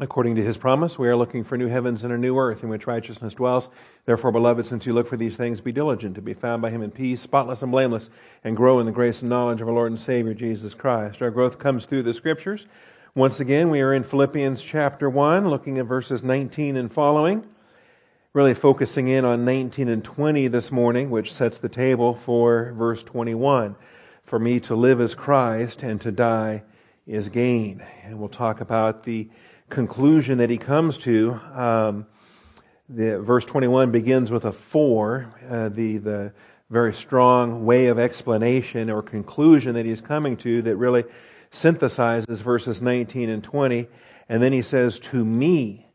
According to his promise, we are looking for new heavens and a new earth in which righteousness dwells. Therefore, beloved, since you look for these things, be diligent to be found by him in peace, spotless and blameless, and grow in the grace and knowledge of our Lord and Savior, Jesus Christ. Our growth comes through the scriptures. Once again, we are in Philippians chapter 1, looking at verses 19 and following. Really focusing in on 19 and 20 this morning, which sets the table for verse 21. For me to live as Christ and to die is gain. And we'll talk about the conclusion that he comes to. Um, the verse 21 begins with a for, uh, the, the very strong way of explanation or conclusion that he's coming to that really synthesizes verses 19 and 20. And then he says, To me,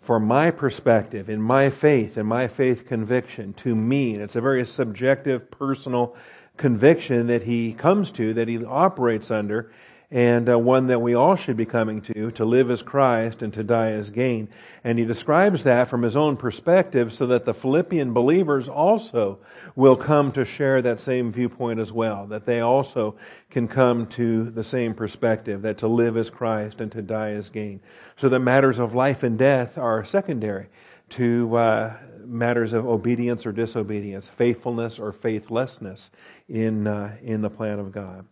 for my perspective, in my faith, in my faith conviction, to me. And it's a very subjective, personal conviction that he comes to, that he operates under and uh, one that we all should be coming to, to live as Christ and to die as gain. And he describes that from his own perspective so that the Philippian believers also will come to share that same viewpoint as well, that they also can come to the same perspective, that to live as Christ and to die as gain. So that matters of life and death are secondary to uh, matters of obedience or disobedience, faithfulness or faithlessness in, uh, in the plan of God.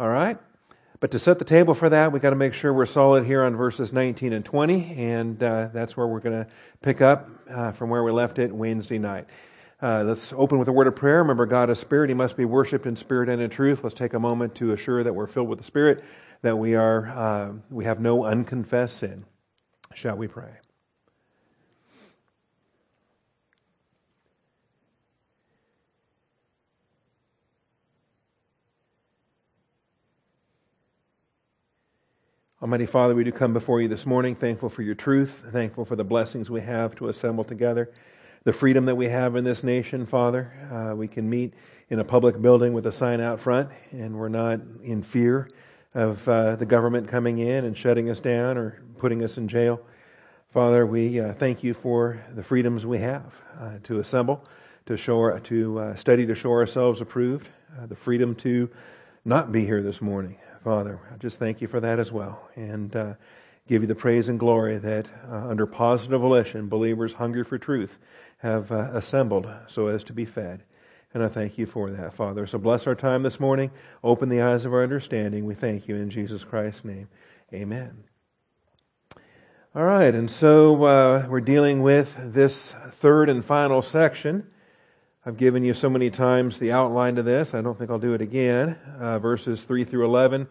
All right? But to set the table for that, we've got to make sure we're solid here on verses 19 and 20, and uh, that's where we're going to pick up uh, from where we left it Wednesday night. Uh, let's open with a word of prayer. Remember, God is spirit. He must be worshiped in spirit and in truth. Let's take a moment to assure that we're filled with the Spirit, that we, are, uh, we have no unconfessed sin. Shall we pray? Almighty Father, we do come before you this morning, thankful for your truth, thankful for the blessings we have to assemble together, the freedom that we have in this nation, Father. Uh, we can meet in a public building with a sign out front, and we're not in fear of uh, the government coming in and shutting us down or putting us in jail. Father, we uh, thank you for the freedoms we have uh, to assemble, to show, to uh, study, to show ourselves approved, uh, the freedom to not be here this morning. Father, I just thank you for that as well. And uh, give you the praise and glory that uh, under positive volition, believers hungry for truth have uh, assembled so as to be fed. And I thank you for that, Father. So bless our time this morning. Open the eyes of our understanding. We thank you in Jesus Christ's name. Amen. All right, and so uh, we're dealing with this third and final section I've given you so many times the outline to this. I don't think I'll do it again. Uh, verses 3 through 11,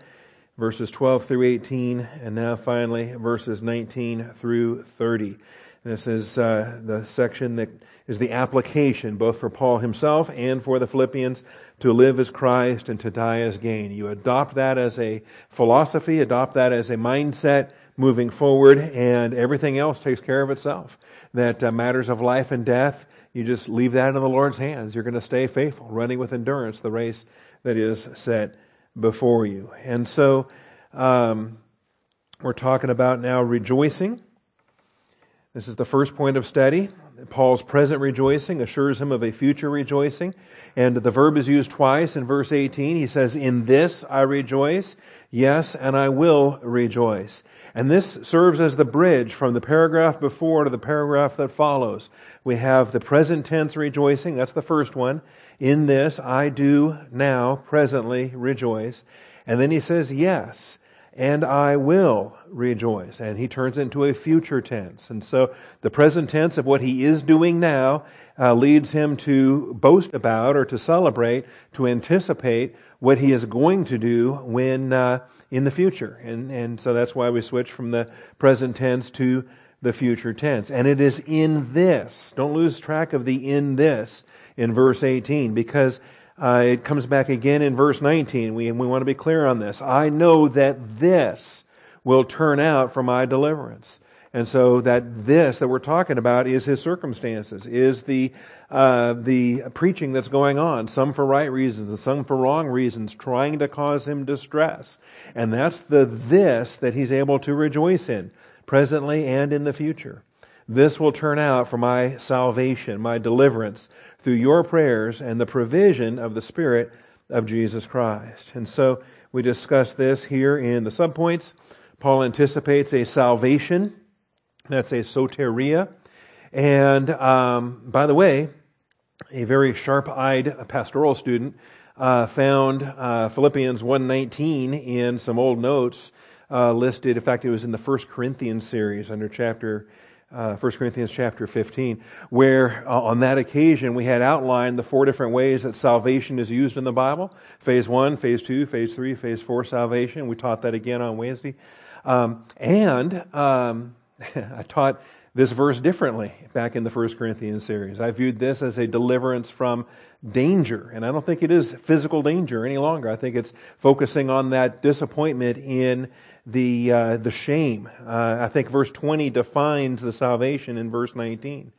verses 12 through 18, and now finally verses 19 through 30. This is uh, the section that is the application both for Paul himself and for the Philippians to live as Christ and to die as gain. You adopt that as a philosophy, adopt that as a mindset moving forward, and everything else takes care of itself. That uh, matters of life and death you just leave that in the Lord's hands. You're going to stay faithful, running with endurance the race that is set before you. And so um, we're talking about now rejoicing. This is the first point of study. Paul's present rejoicing assures him of a future rejoicing. And the verb is used twice in verse 18. He says, In this I rejoice. Yes, and I will rejoice. And this serves as the bridge from the paragraph before to the paragraph that follows. We have the present tense rejoicing. That's the first one. In this I do now presently rejoice. And then he says, yes, and I will rejoice. And he turns into a future tense. And so the present tense of what he is doing now uh, leads him to boast about or to celebrate, to anticipate what he is going to do when uh, in the future. And, and so that's why we switch from the present tense to the future tense. And it is in this. Don't lose track of the in this in verse 18 because uh, it comes back again in verse 19. We, we want to be clear on this. I know that this will turn out for my deliverance. And so that this that we're talking about is his circumstances, is the uh, the preaching that's going on, some for right reasons and some for wrong reasons, trying to cause him distress. And that's the this that he's able to rejoice in, presently and in the future. This will turn out for my salvation, my deliverance, through your prayers and the provision of the Spirit of Jesus Christ. And so we discuss this here in the subpoints. Paul anticipates a salvation. That's a soteria. And um, by the way, a very sharp-eyed pastoral student uh, found uh, Philippians 1.19 in some old notes uh, listed. In fact, it was in the First Corinthians series under chapter uh, 1 Corinthians chapter 15, where uh, on that occasion we had outlined the four different ways that salvation is used in the Bible. Phase 1, Phase 2, Phase 3, Phase 4 salvation. We taught that again on Wednesday. Um, and um, I taught this verse differently back in the First Corinthians series. I viewed this as a deliverance from danger, and I don't think it is physical danger any longer. I think it's focusing on that disappointment in the uh, the shame. Uh, I think verse 20 defines the salvation in verse 19,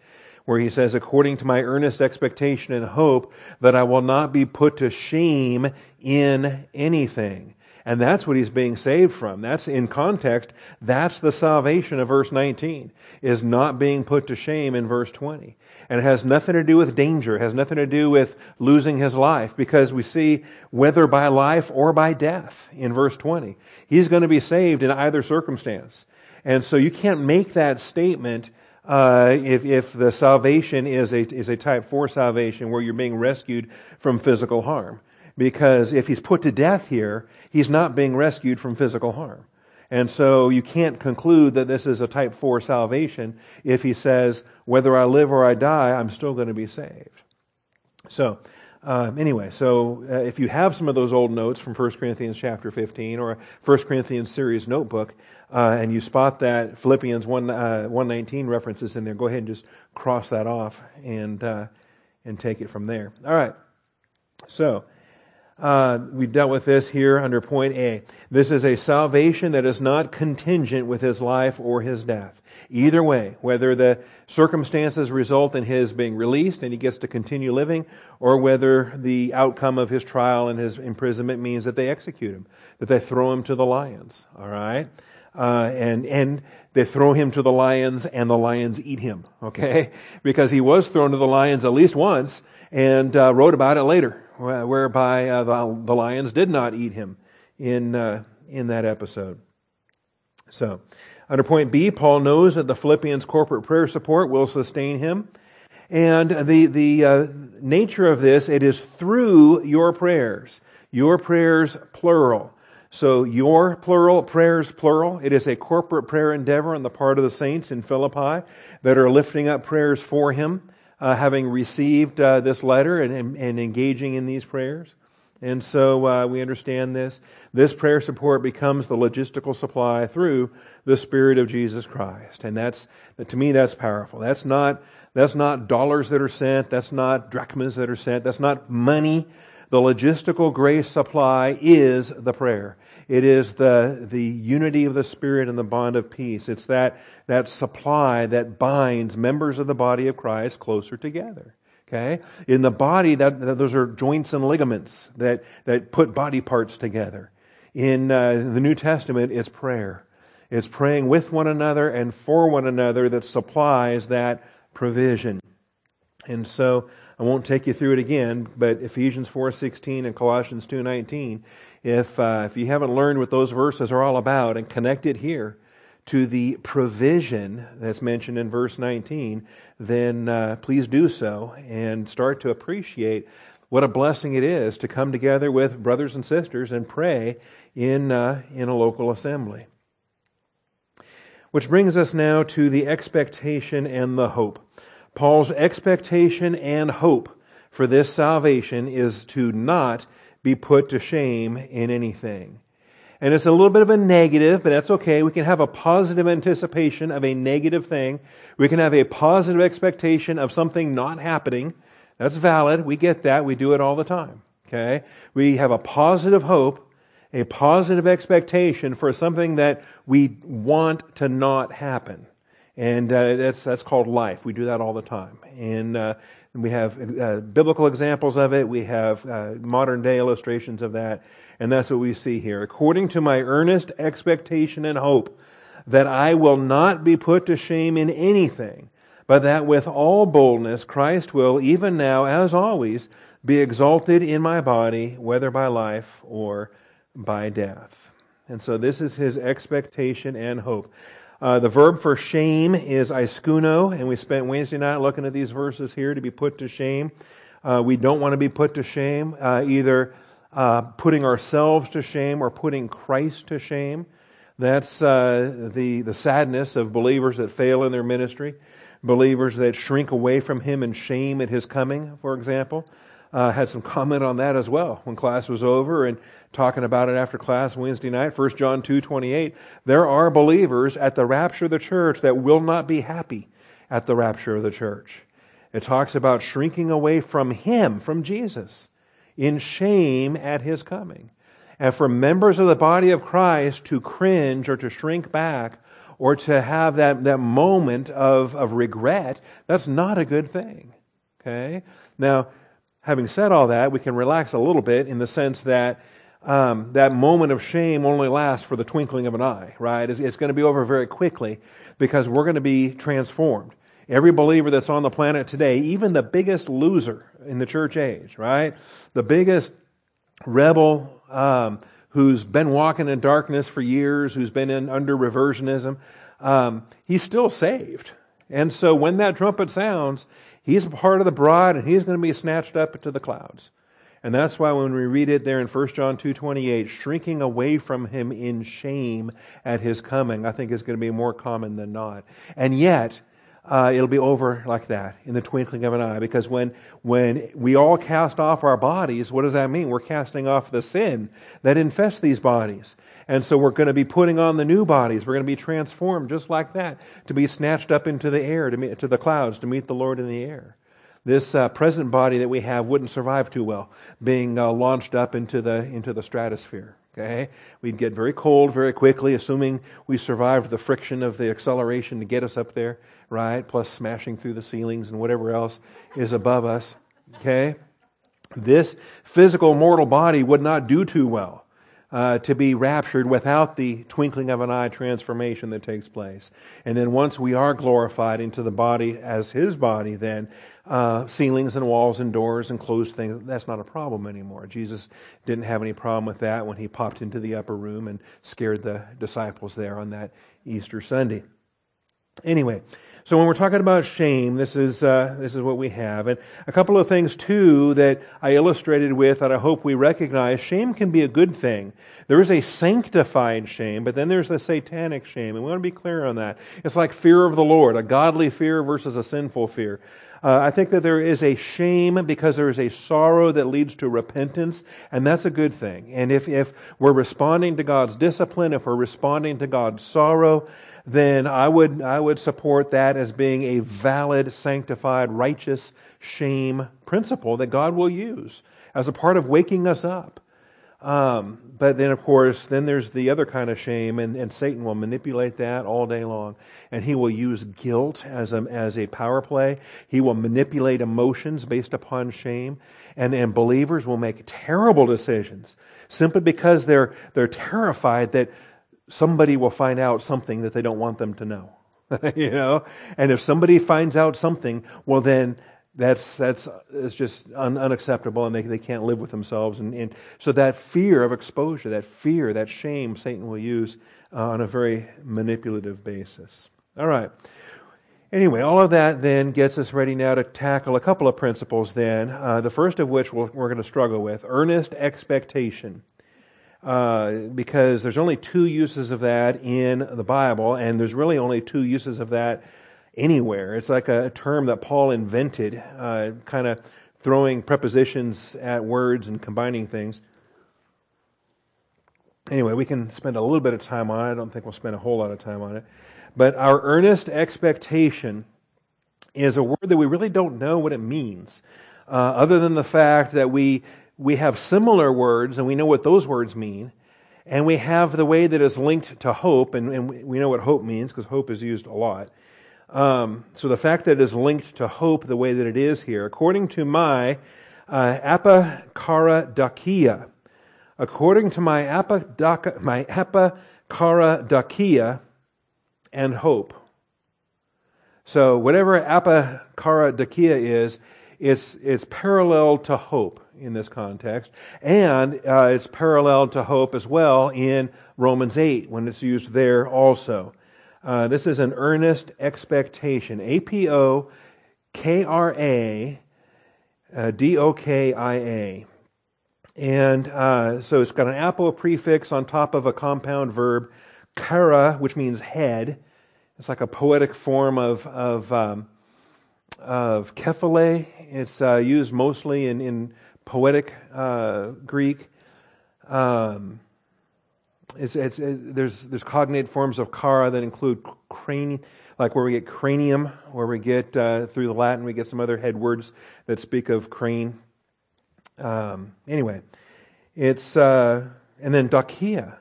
where he says, "According to my earnest expectation and hope that I will not be put to shame in anything." And that's what he's being saved from. That's in context. That's the salvation of verse 19, is not being put to shame in verse 20. And it has nothing to do with danger. It has nothing to do with losing his life because we see whether by life or by death in verse 20. He's going to be saved in either circumstance. And so you can't make that statement uh, if, if the salvation is a, is a type 4 salvation where you're being rescued from physical harm because if he's put to death here, he's not being rescued from physical harm. And so you can't conclude that this is a type 4 salvation if he says, whether I live or I die, I'm still going to be saved. So, um, anyway, so uh, if you have some of those old notes from 1 Corinthians chapter 15 or 1 Corinthians series notebook, uh, and you spot that Philippians 1, uh, 119 references in there, go ahead and just cross that off and, uh, and take it from there. All right. So, uh, we dealt with this here under point A. This is a salvation that is not contingent with his life or his death. Either way, whether the circumstances result in his being released and he gets to continue living, or whether the outcome of his trial and his imprisonment means that they execute him, that they throw him to the lions. All right, uh, and and they throw him to the lions, and the lions eat him. Okay, because he was thrown to the lions at least once, and uh, wrote about it later whereby uh, the, the, lions did not eat him in, uh, in that episode. So, under point B, Paul knows that the Philippians' corporate prayer support will sustain him. And the, the uh, nature of this, it is through your prayers. Your prayers, plural. So, your plural, prayers, plural. It is a corporate prayer endeavor on the part of the saints in Philippi that are lifting up prayers for him uh, having received uh, this letter and, and, engaging in these prayers. And so uh, we understand this. This prayer support becomes the logistical supply through the Spirit of Jesus Christ. And that's, to me, that's powerful. That's not, that's not dollars that are sent. That's not drachmas that are sent. That's not money. The logistical grace supply is the prayer. It is the, the unity of the Spirit and the bond of peace. It's that, that supply that binds members of the body of Christ closer together. Okay? In the body, that, that those are joints and ligaments that, that put body parts together. In uh, the New Testament, it's prayer. It's praying with one another and for one another that supplies that provision. And so, I won't take you through it again, but Ephesians 4:16 and Colossians 2:19, if uh, if you haven't learned what those verses are all about and connect it here to the provision that's mentioned in verse 19, then uh, please do so and start to appreciate what a blessing it is to come together with brothers and sisters and pray in uh, in a local assembly. Which brings us now to the expectation and the hope. Paul's expectation and hope for this salvation is to not be put to shame in anything. And it's a little bit of a negative, but that's okay. We can have a positive anticipation of a negative thing. We can have a positive expectation of something not happening. That's valid. We get that. We do it all the time. Okay? We have a positive hope, a positive expectation for something that we want to not happen. And uh, that's, that's called life. We do that all the time. And, uh, we have uh, biblical examples of it. We have uh, modern day illustrations of that. And that's what we see here. According to my earnest expectation and hope that I will not be put to shame in anything, but that with all boldness Christ will, even now as always, be exalted in my body, whether by life or by death. And so this is his expectation and hope. Uh, the verb for shame is iskuno, and we spent Wednesday night looking at these verses here to be put to shame. Uh, we don't want to be put to shame, uh, either uh, putting ourselves to shame or putting Christ to shame. That's uh, the, the sadness of believers that fail in their ministry, believers that shrink away from Him in shame at His coming, for example. Uh, had some comment on that as well when class was over and talking about it after class Wednesday night, 1 John 2 28. There are believers at the rapture of the church that will not be happy at the rapture of the church. It talks about shrinking away from Him, from Jesus, in shame at His coming. And for members of the body of Christ to cringe or to shrink back or to have that, that moment of, of regret, that's not a good thing. Okay? Now, having said all that, we can relax a little bit in the sense that um, that moment of shame only lasts for the twinkling of an eye, right? It's, it's going to be over very quickly because we're going to be transformed. Every believer that's on the planet today, even the biggest loser in the church age, right? The biggest rebel um, who's been walking in darkness for years, who's been in under reversionism, um, he's still saved. And so when that trumpet sounds, he's a part of the bride and he's going to be snatched up into the clouds. And that's why when we read it there in 1 John 2.28, shrinking away from him in shame at his coming, I think is going to be more common than not. And yet, uh, it'll be over like that in the twinkling of an eye. Because when, when we all cast off our bodies, what does that mean? We're casting off the sin that infests these bodies. And so we're going to be putting on the new bodies. We're going to be transformed just like that to be snatched up into the air, to, meet, to the clouds, to meet the Lord in the air. This uh, present body that we have wouldn't survive too well being uh, launched up into the, into the stratosphere. Okay? We'd get very cold very quickly, assuming we survived the friction of the acceleration to get us up there right? Plus smashing through the ceilings and whatever else is above us. Okay? This physical mortal body would not do too well. Uh, to be raptured without the twinkling of an eye transformation that takes place. And then once we are glorified into the body as His body, then uh, ceilings and walls and doors and closed things, that's not a problem anymore. Jesus didn't have any problem with that when He popped into the upper room and scared the disciples there on that Easter Sunday. Anyway, so when we're talking about shame, this is uh, this is what we have, and a couple of things too that I illustrated with that I hope we recognize. Shame can be a good thing. There is a sanctified shame, but then there's the satanic shame, and we want to be clear on that. It's like fear of the Lord, a godly fear versus a sinful fear. Uh, I think that there is a shame because there is a sorrow that leads to repentance, and that's a good thing. And if, if we're responding to God's discipline, if we're responding to God's sorrow, then I would, I would support that as being a valid, sanctified, righteous shame principle that God will use as a part of waking us up. Um, but then, of course, then there's the other kind of shame, and, and Satan will manipulate that all day long. And he will use guilt as a, as a power play. He will manipulate emotions based upon shame. And, and believers will make terrible decisions simply because they're, they're terrified that somebody will find out something that they don't want them to know. you know? And if somebody finds out something, well then that's that's it's just un, unacceptable and they, they can't live with themselves and, and so that fear of exposure that fear that shame satan will use uh, on a very manipulative basis all right anyway all of that then gets us ready now to tackle a couple of principles then uh, the first of which we we are going to struggle with earnest expectation uh, because there's only two uses of that in the Bible, and there's really only two uses of that anywhere. It's like a term that Paul invented, uh, kind of throwing prepositions at words and combining things. Anyway, we can spend a little bit of time on it. I don't think we'll spend a whole lot of time on it. But our earnest expectation is a word that we really don't know what it means, uh, other than the fact that we we have similar words and we know what those words mean. And we have the way that is linked to hope, and, and we know what hope means because hope is used a lot. Um, so the fact that it is linked to hope the way that it is here, according to my uh, apakara according to my apadaka, my apakara and hope. So whatever apakara is, it's, it's parallel to hope in this context. And uh, it's paralleled to hope as well in Romans 8 when it's used there also. Uh, this is an earnest expectation. A P O K R A uh, D O K I A. And uh, so it's got an apo prefix on top of a compound verb, kara, which means head. It's like a poetic form of, of, um, of kephale. It's uh, used mostly in, in poetic uh, Greek. Um, it's, it's, it, there's, there's cognate forms of kara that include cranium, like where we get cranium, where we get, uh, through the Latin, we get some other head words that speak of crane. Um, anyway, it's, uh, and then dokia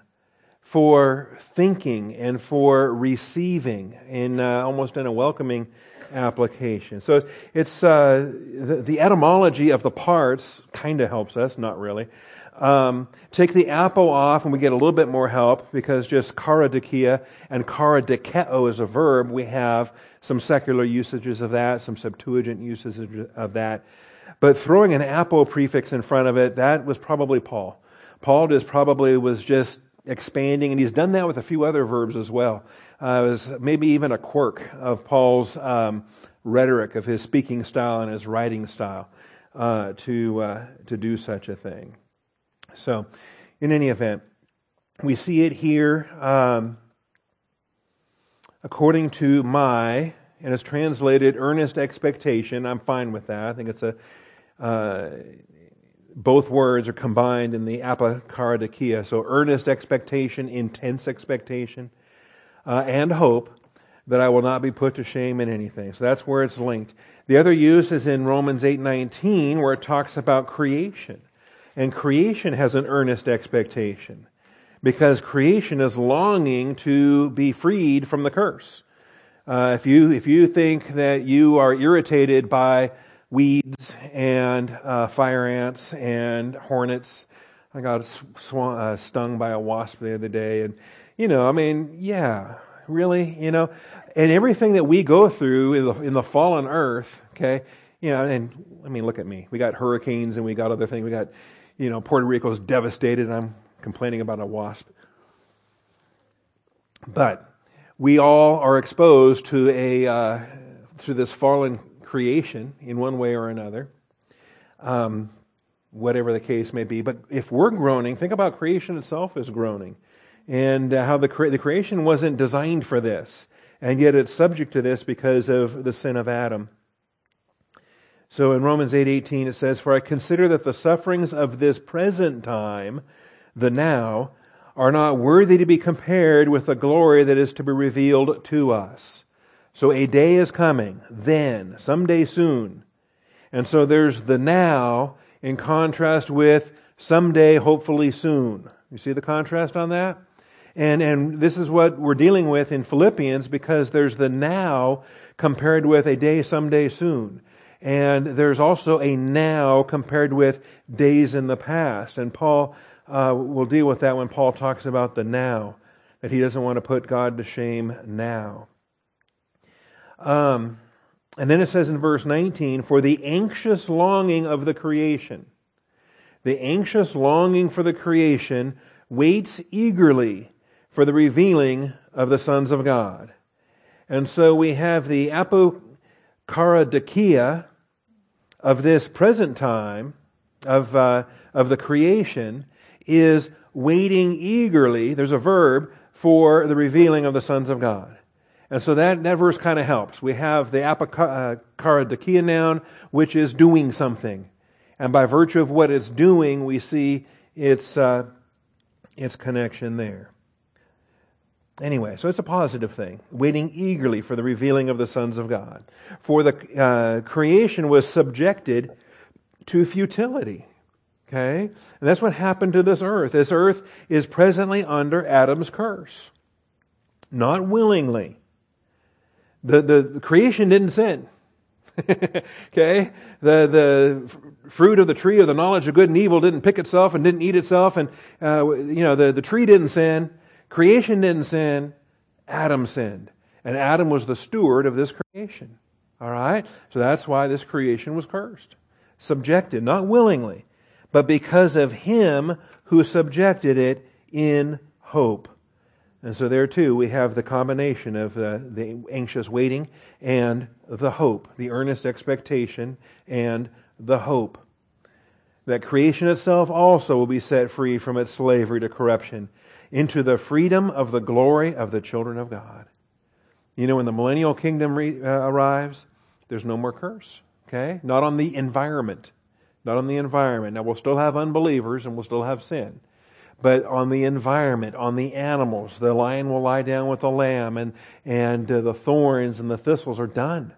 for thinking and for receiving in uh, almost in a welcoming application. So it's uh, the, the, etymology of the parts kind of helps us, not really. Um, take the apo off, and we get a little bit more help because just kara dikia and kara dikeo is a verb. We have some secular usages of that, some Septuagint usages of that. But throwing an apo prefix in front of it, that was probably Paul. Paul just probably was just expanding, and he's done that with a few other verbs as well. Uh, it was maybe even a quirk of Paul's um, rhetoric, of his speaking style and his writing style, uh, to uh, to do such a thing. So, in any event, we see it here um, according to my, and it's translated earnest expectation. I'm fine with that. I think it's a, uh, both words are combined in the apokaridikia. So earnest expectation, intense expectation, uh, and hope that I will not be put to shame in anything. So that's where it's linked. The other use is in Romans 8:19 where it talks about creation. And creation has an earnest expectation because creation is longing to be freed from the curse. Uh, if you if you think that you are irritated by weeds and uh, fire ants and hornets, I got sw- uh, stung by a wasp the other day, and you know, I mean, yeah, really, you know, and everything that we go through in the, in the fallen earth, okay, you know, and I mean, look at me. We got hurricanes and we got other things. We got you know, Puerto Rico's devastated. And I'm complaining about a wasp. But we all are exposed to a uh, to this fallen creation in one way or another, um, whatever the case may be. But if we're groaning, think about creation itself as groaning, and uh, how the cre- the creation wasn't designed for this, and yet it's subject to this because of the sin of Adam. So in Romans 8:18 it says, "For I consider that the sufferings of this present time, the now, are not worthy to be compared with the glory that is to be revealed to us." So a day is coming, then, someday soon. And so there's the now in contrast with someday, hopefully soon. You see the contrast on that? And, and this is what we're dealing with in Philippians because there's the now compared with a day someday soon. And there's also a now compared with days in the past. And Paul uh, will deal with that when Paul talks about the now, that he doesn't want to put God to shame now. Um, and then it says in verse 19, for the anxious longing of the creation, the anxious longing for the creation waits eagerly for the revealing of the sons of God. And so we have the apokaradikia, of this present time, of, uh, of the creation, is waiting eagerly, there's a verb, for the revealing of the sons of God. And so that, that verse kind of helps. We have the apokaradikia noun, which is doing something. And by virtue of what it's doing, we see its, uh, its connection there. Anyway, so it's a positive thing, waiting eagerly for the revealing of the sons of God. For the uh, creation was subjected to futility. Okay? And that's what happened to this earth. This earth is presently under Adam's curse. Not willingly. The, the, the creation didn't sin. okay? The, the fruit of the tree of the knowledge of good and evil didn't pick itself and didn't eat itself. And, uh, you know, the, the tree didn't sin. Creation didn't sin, Adam sinned. And Adam was the steward of this creation. All right? So that's why this creation was cursed. Subjected, not willingly. but because of him who subjected it in hope. And so there too, we have the combination of uh, the anxious waiting and the hope, the earnest expectation and the hope. That creation itself also will be set free from its slavery to corruption into the freedom of the glory of the children of God. You know, when the millennial kingdom re- uh, arrives, there's no more curse. Okay? Not on the environment. Not on the environment. Now, we'll still have unbelievers and we'll still have sin. But on the environment, on the animals, the lion will lie down with the lamb, and, and uh, the thorns and the thistles are done.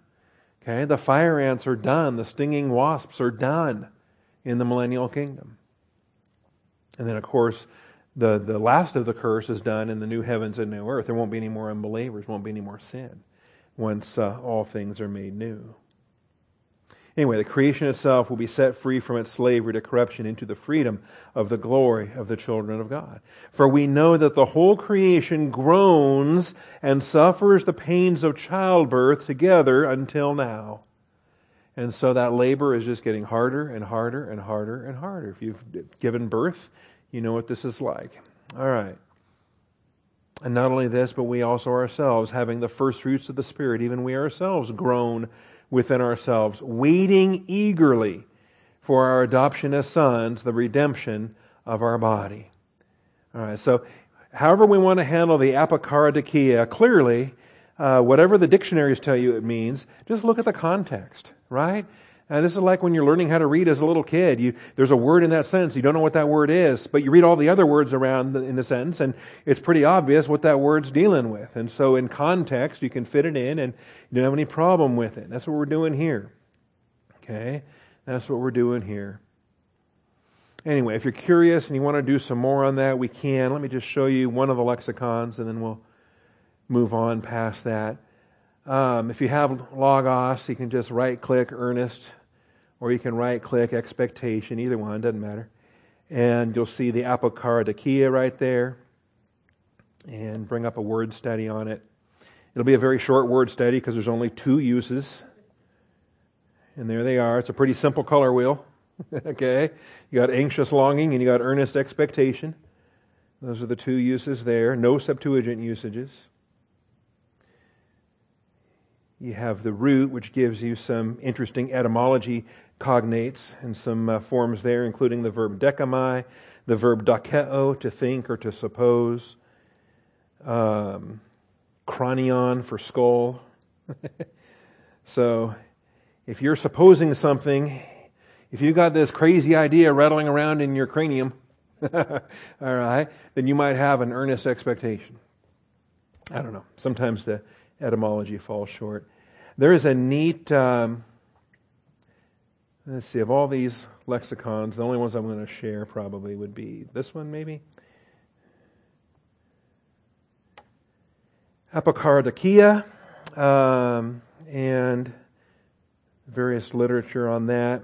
Okay? The fire ants are done. The stinging wasps are done in the millennial kingdom. And then, of course, the, the last of the curse is done in the new heavens and new earth. There won't be any more unbelievers, won't be any more sin once uh, all things are made new. Anyway, the creation itself will be set free from its slavery to corruption into the freedom of the glory of the children of God. For we know that the whole creation groans and suffers the pains of childbirth together until now. And so that labor is just getting harder and harder and harder and harder. If you've given birth, you know what this is like. All right. And not only this, but we also ourselves, having the first fruits of the Spirit, even we ourselves groan within ourselves, waiting eagerly for our adoption as sons, the redemption of our body. All right, so however we want to handle the apokaradikeia, clearly, uh, whatever the dictionaries tell you it means, just look at the context, right? And this is like when you're learning how to read as a little kid. You, there's a word in that sentence, you don't know what that word is, but you read all the other words around the, in the sentence, and it's pretty obvious what that word's dealing with. And so, in context, you can fit it in, and you don't have any problem with it. That's what we're doing here. Okay? That's what we're doing here. Anyway, if you're curious and you want to do some more on that, we can. Let me just show you one of the lexicons, and then we'll move on past that. Um, if you have Logos, you can just right click earnest, or you can right click expectation, either one, doesn't matter. And you'll see the apokaradikeia right there, and bring up a word study on it. It'll be a very short word study because there's only two uses. And there they are. It's a pretty simple color wheel. okay? You got anxious longing and you got earnest expectation. Those are the two uses there. No Septuagint usages. You have the root, which gives you some interesting etymology cognates and some uh, forms there, including the verb dekami, the verb dokeo, to think or to suppose, um, cranion for skull. so, if you're supposing something, if you've got this crazy idea rattling around in your cranium, all right, then you might have an earnest expectation. I don't know. Sometimes the etymology falls short. There is a neat, um, let's see, of all these lexicons, the only ones I'm going to share probably would be this one, maybe. Apokaradikeia, um, and various literature on that.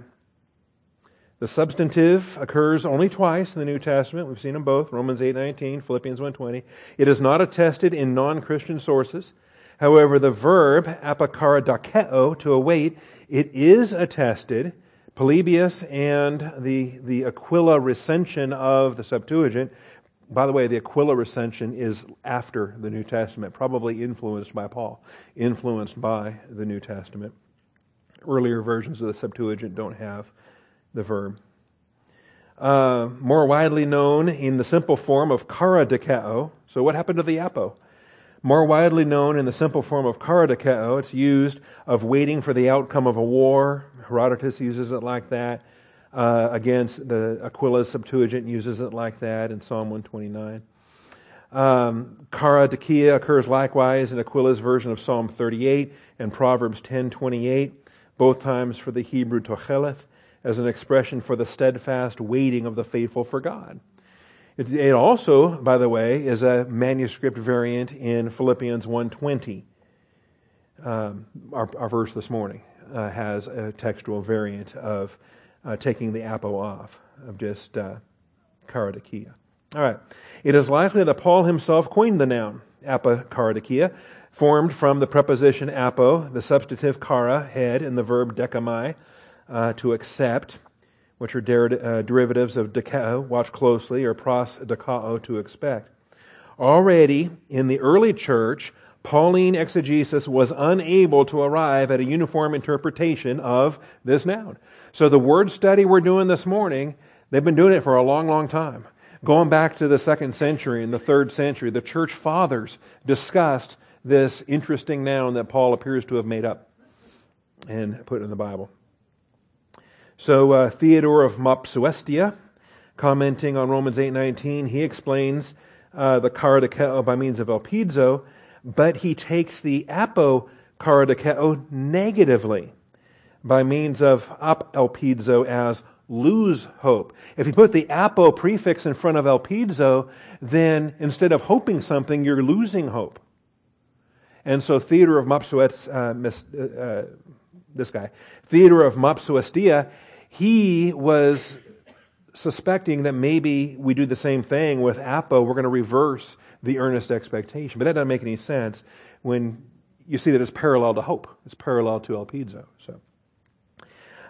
The substantive occurs only twice in the New Testament. We've seen them both, Romans 8:19, Philippians 1:20. It is not attested in non-Christian sources. However, the verb apakaradakeo, to await, it is attested. Polybius and the, the Aquila recension of the Septuagint. By the way, the Aquila recension is after the New Testament, probably influenced by Paul, influenced by the New Testament. Earlier versions of the Septuagint don't have the verb. Uh, more widely known in the simple form of karadikeo. So, what happened to the apo? More widely known in the simple form of karadikeo, it's used of waiting for the outcome of a war. Herodotus uses it like that. Uh, against the Aquila's Septuagint uses it like that in Psalm 129. Um, karadikeia occurs likewise in Aquila's version of Psalm 38 and Proverbs 10:28, both times for the Hebrew tocheleth, as an expression for the steadfast waiting of the faithful for God. It, it also, by the way, is a manuscript variant in Philippians 1.20. Um, our, our, verse this morning uh, has a textual variant of uh, taking the apo off, of just uh, karadikeia. All right. It is likely that Paul himself coined the noun apokaradikeia, formed from the preposition apo, the substantive kara, head, and the verb dekami, uh, to accept, which are der- uh, derivatives of dekao, watch closely, or pros dekao, to expect. Already in the early church, Pauline exegesis was unable to arrive at a uniform interpretation of this noun. So the word study we're doing this morning, they've been doing it for a long, long time. Going back to the second century and the third century, the church fathers discussed this interesting noun that Paul appears to have made up and put in the Bible. So uh, Theodore of Mopsuestia, commenting on Romans 8:19, he explains uh, the karadikeo by means of elpizo, but he takes the apo karadikeo negatively by means of ap elpizo as lose hope. If you put the apo prefix in front of elpizo, then instead of hoping something, you're losing hope. And so Theodore of Mopsuestia, uh, uh, this guy, Theodore of Mopsuestia, he was suspecting that maybe we do the same thing with apo. We're going to reverse the earnest expectation. But that doesn't make any sense when you see that it's parallel to hope. It's parallel to elpizo. So,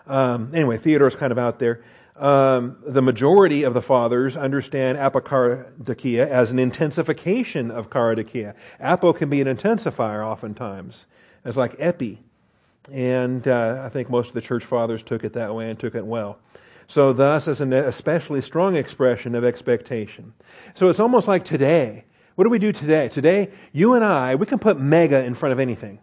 um, anyway, Theodore's kind of out there. Um, the majority of the fathers understand apokardikia as an intensification of kardikia. Apo can be an intensifier oftentimes. It's like epi. And uh, I think most of the church fathers took it that way and took it well. So, thus, as an especially strong expression of expectation. So, it's almost like today. What do we do today? Today, you and I, we can put mega in front of anything,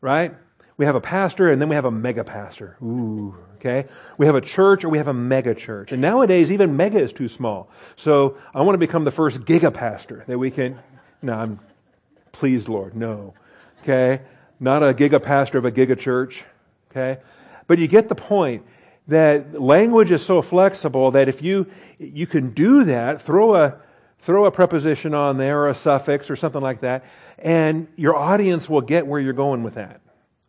right? We have a pastor and then we have a mega pastor. Ooh, okay? We have a church or we have a mega church. And nowadays, even mega is too small. So, I want to become the first giga pastor that we can. No, I'm, please, Lord, no. Okay? Not a giga pastor of a giga church. Okay? But you get the point that language is so flexible that if you you can do that, throw a throw a preposition on there or a suffix or something like that, and your audience will get where you're going with that.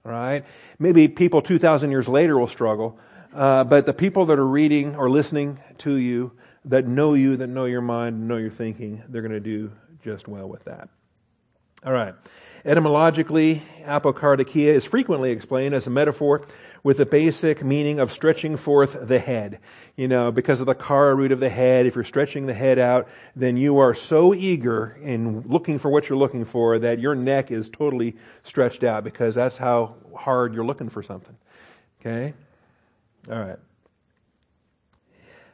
Right? Maybe people 2,000 years later will struggle, uh, but the people that are reading or listening to you, that know you, that know your mind, know your thinking, they're going to do just well with that. All right. Etymologically, apokardikia is frequently explained as a metaphor with the basic meaning of stretching forth the head. You know, because of the kara root of the head, if you're stretching the head out, then you are so eager in looking for what you're looking for that your neck is totally stretched out because that's how hard you're looking for something. Okay? All right.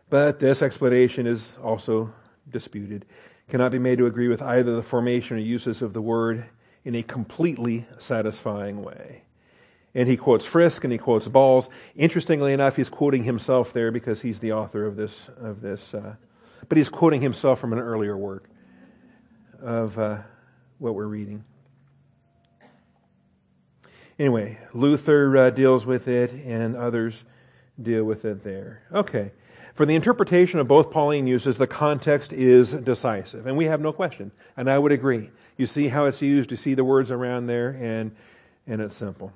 But this explanation is also disputed. Cannot be made to agree with either the formation or uses of the word in a completely satisfying way. And he quotes Frisk and he quotes Balz. Interestingly enough, he's quoting himself there because he's the author of this. Of this uh, but he's quoting himself from an earlier work of uh, what we're reading. Anyway, Luther uh, deals with it, and others deal with it there. Okay. For the interpretation of both Pauline uses, the context is decisive, and we have no question. And I would agree. You see how it's used, you see the words around there, and, and it's simple.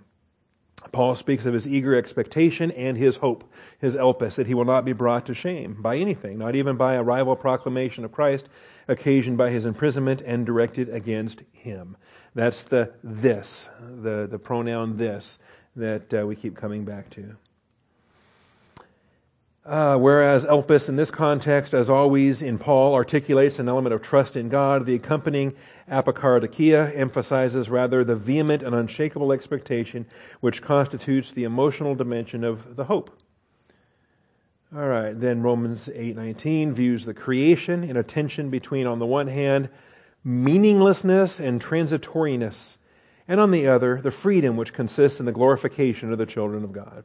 Paul speaks of his eager expectation and his hope, his elpis, that he will not be brought to shame by anything, not even by a rival proclamation of Christ occasioned by his imprisonment and directed against him. That's the this, the, the pronoun this, that uh, we keep coming back to. Uh, whereas Elpis, in this context, as always in Paul, articulates an element of trust in God, the accompanying apokardikia emphasizes rather the vehement and unshakable expectation which constitutes the emotional dimension of the hope. All right, then Romans 8:19 views the creation in a tension between on the one hand meaninglessness and transitoriness, and on the other the freedom which consists in the glorification of the children of God.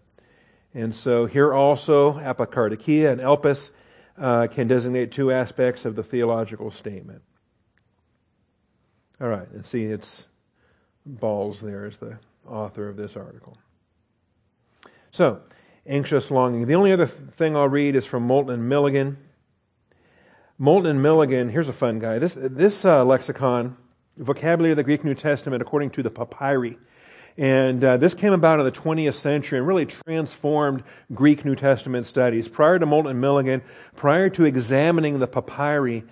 And so here also, apokardikia and elpis uh, can designate two aspects of the theological statement. All right, and see, it's Balz there is the author of this article. So, anxious longing. The only other thing I'll read is from Moulton and Milligan. Moulton and Milligan, here's a fun guy. This, this uh, lexicon, vocabulary of the Greek New Testament according to the papyri, and uh, this came about in the 20th century and really transformed Greek New Testament studies. Prior to Moulton Milligan, prior to examining the papyri,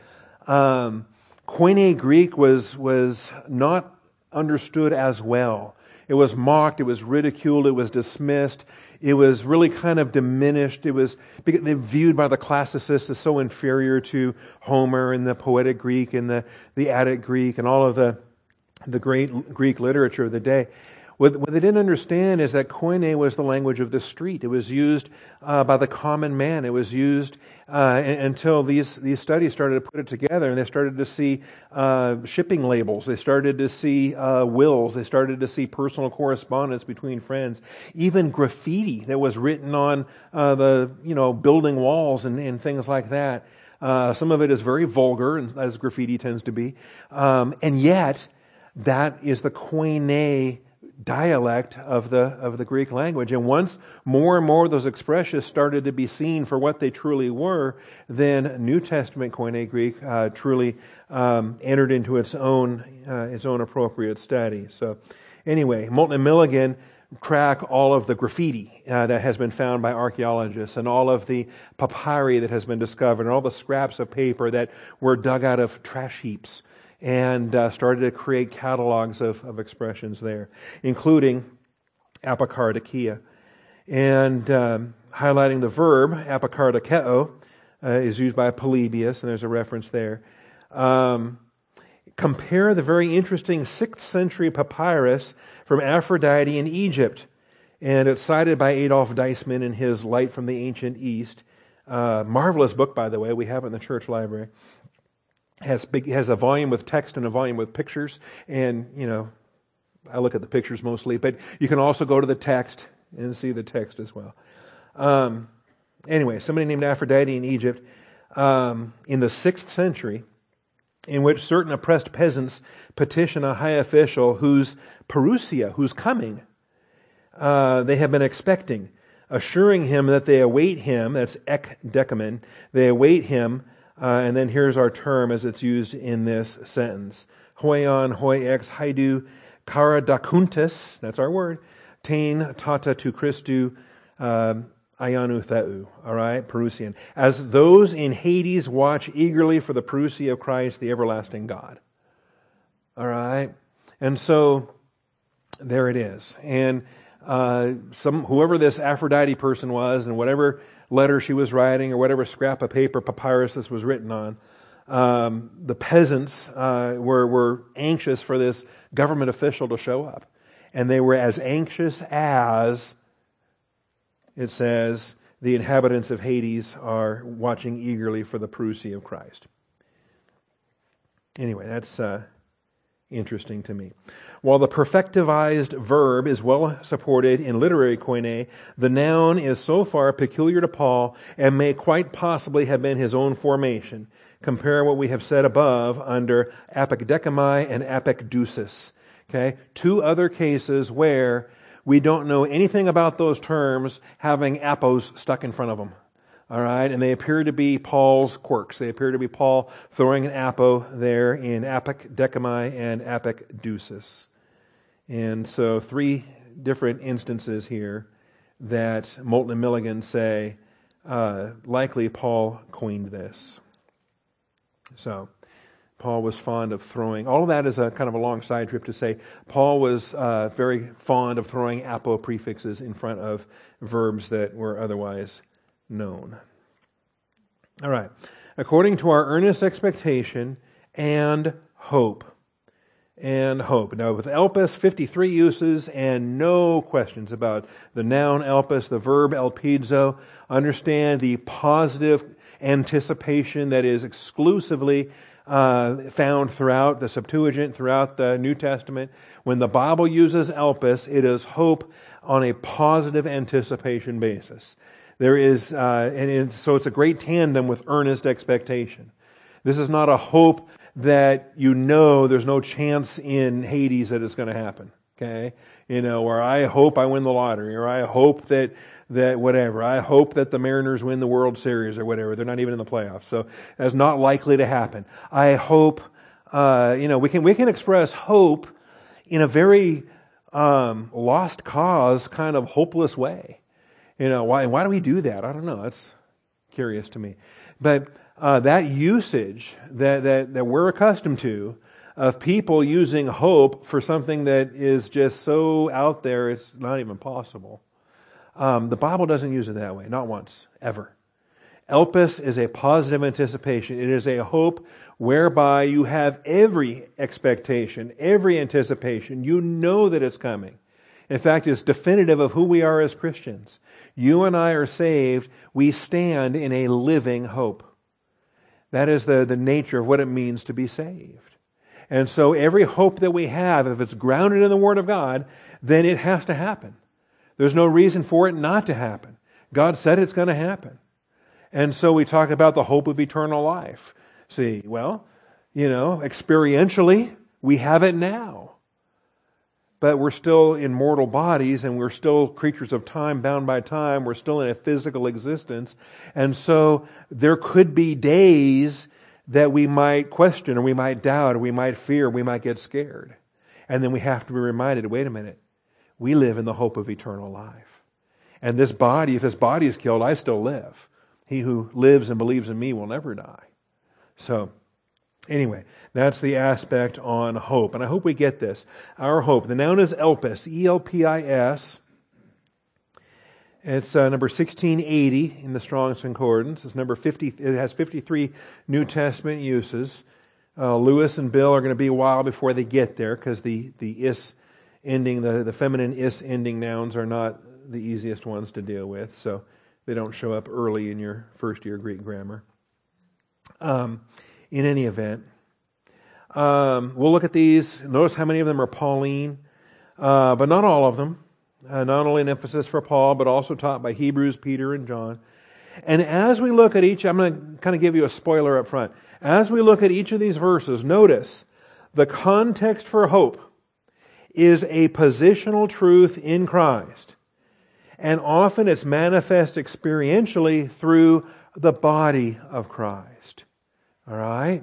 um, Koine Greek was, was not understood as well. it was mocked, it was ridiculed, it was dismissed, it was really kind of diminished. It was viewed by the classicists as so inferior to Homer and the poetic Greek and the, the Attic Greek and all of the, the great Greek literature of the day. What, what they didn't understand is that Koine was the language of the street. It was used uh, by the common man. It was used uh, until these, these studies started to put it together and they started to see uh, shipping labels. They started to see uh, wills. They started to see personal correspondence between friends. Even graffiti that was written on uh, the you know building walls and, and things like that. Uh, some of it is very vulgar, as graffiti tends to be. Um, and yet, that is the koine dialect of the, of the Greek language. And once more and more those expressions started to be seen for what they truly were, then New Testament Koine Greek uh, truly um, entered into its own, uh, its own appropriate study. So anyway, Moulton and Milligan track all of the graffiti uh, that has been found by archaeologists and all of the papyri that has been discovered and all the scraps of paper that were dug out of trash heaps and uh, started to create catalogs of, of expressions there, including apokaradokia. And um, highlighting the verb, apokaradokeo, uh, is used by Polybius, and there's a reference there. Um, compare the very interesting 6th century papyrus from Aphrodite in Egypt. And it's cited by Adolf Deissmann in his Light from the Ancient East. Uh, marvelous book, by the way. We have it in the church library has big, has a volume with text and a volume with pictures. And, you know, I look at the pictures mostly, but you can also go to the text and see the text as well. Um, anyway, somebody named Aphrodite in Egypt um, in the sixth century, in which certain oppressed peasants petition a high official whose parousia, who's coming, uh, they have been expecting, assuring him that they await him, that's ek decamen, they await him uh, and then here's our term as it's used in this sentence. Hoion, hoi ex, haidu, dakuntis, that's our word, tain tata tu Christu, uh, ayanu theu, all right, Parousian. As those in Hades watch eagerly for the Parousia of Christ, the everlasting God. All right? And so, there it is. And uh, some whoever this Aphrodite person was, and whatever letter she was writing or whatever scrap of paper papyrus this was written on. Um, the peasants uh, were, were anxious for this government official to show up. And they were as anxious as, it says, the inhabitants of Hades are watching eagerly for the parousia of Christ. Anyway, that's uh, interesting to me. While the perfectivized verb is well supported in literary koine, the noun is so far peculiar to Paul and may quite possibly have been his own formation. Compare what we have said above under apokdekami and apokdusis. Okay? Two other cases where we don't know anything about those terms having apos stuck in front of them. All right, and they appear to be Paul's quirks. They appear to be Paul throwing an apo there in apokdekami and apokdusis. And so, three different instances here that Moulton and Milligan say uh, likely Paul coined this. So, Paul was fond of throwing, all of that is a kind of a long side trip to say Paul was uh, very fond of throwing apo prefixes in front of verbs that were otherwise known. All right. According to our earnest expectation and hope. And hope. Now, with elpis, 53 uses and no questions about the noun elpis, the verb elpizo. Understand the positive anticipation that is exclusively uh, found throughout the Septuagint, throughout the New Testament. When the Bible uses elpis, it is hope on a positive anticipation basis. There is, uh, and so it's a great tandem with earnest expectation. This is not a hope that you know there's no chance in Hades that it's going to happen. Okay? You know, or I hope I win the lottery, or I hope that, that whatever. I hope that the Mariners win the World Series or whatever. They're not even in the playoffs. So that's not likely to happen. I hope, uh, you know, we can, we can express hope in a very, um, lost cause kind of hopeless way. You know, why, why do we do that? I don't know. That's curious to me. But uh, that usage that, that, that we're accustomed to of people using hope for something that is just so out there it's not even possible. Um, the Bible doesn't use it that way, not once, ever. Elpis is a positive anticipation. It is a hope whereby you have every expectation, every anticipation. You know that it's coming. In fact, it's definitive of who we are as Christians. You and I are saved. We stand in a living hope. That is the, the nature of what it means to be saved. And so every hope that we have, if it's grounded in the Word of God, then it has to happen. There's no reason for it not to happen. God said it's going to happen. And so we talk about the hope of eternal life. See, well, you know, experientially, we have it now. But we're still in mortal bodies and we're still creatures of time, bound by time. We're still in a physical existence. And so there could be days that we might question or we might doubt or we might fear, we might get scared. And then we have to be reminded wait a minute, we live in the hope of eternal life. And this body, if this body is killed, I still live. He who lives and believes in me will never die. So, anyway, that's the aspect on hope. And I hope we get this. Our hope, the noun is elpis, E L P I S. It's uh, number 1680 in the Strong's Concordance. It's number 50, it has 53 New Testament uses. Uh, Lewis and Bill are going to be a while before they get there because the, the is ending, the, the feminine is ending nouns are not the easiest ones to deal with. So they don't show up early in your first year Greek grammar. Um, in any event, um, we'll look at these. Notice how many of them are Pauline, uh, but not all of them. Uh, not only an emphasis for Paul, but also taught by Hebrews, Peter, and John. And as we look at each, I'm going to kind of give you a spoiler up front. As we look at each of these verses, notice the context for hope is a positional truth in Christ. And often it's manifest experientially through the body of Christ. All right?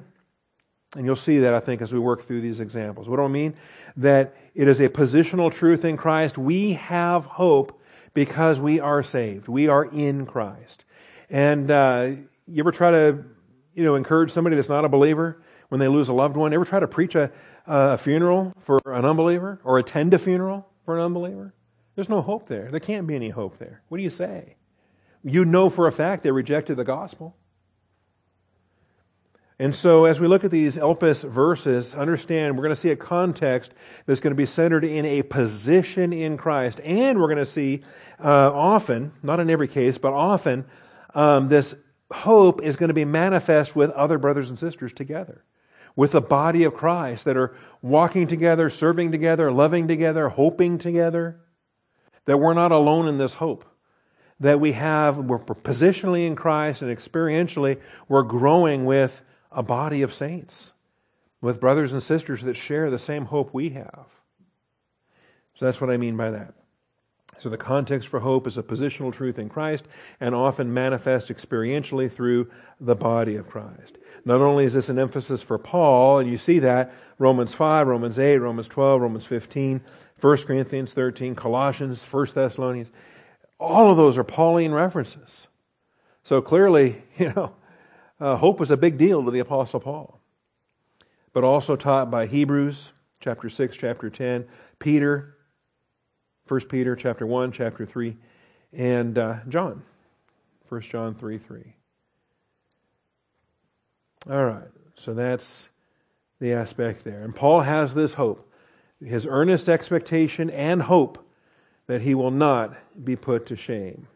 And you'll see that, I think, as we work through these examples. What do I mean? That it is a positional truth in Christ. We have hope because we are saved. We are in Christ. And uh, you ever try to, you know, encourage somebody that's not a believer when they lose a loved one? Ever try to preach a, a funeral for an unbeliever or attend a funeral for an unbeliever? There's no hope there. There can't be any hope there. What do you say? You know for a fact they rejected the gospel. And so, as we look at these Elpis verses, understand we're going to see a context that's going to be centered in a position in Christ. And we're going to see uh, often, not in every case, but often, um, this hope is going to be manifest with other brothers and sisters together, with the body of Christ that are walking together, serving together, loving together, hoping together. That we're not alone in this hope that we have, we're positionally in Christ and experientially, we're growing with a body of saints, with brothers and sisters that share the same hope we have. So that's what I mean by that. So the context for hope is a positional truth in Christ and often manifest experientially through the body of Christ. Not only is this an emphasis for Paul, and you see that Romans 5, Romans 8, Romans 12, Romans 15, 1 Corinthians 13, Colossians, 1 Thessalonians, all of those are Pauline references. So clearly, you know, uh, hope was a big deal to the Apostle Paul, but also taught by Hebrews chapter 6, chapter 10, Peter, 1 Peter chapter 1, chapter 3, and uh, John, 1 John 3 3. All right, so that's the aspect there. And Paul has this hope, his earnest expectation and hope that he will not be put to shame.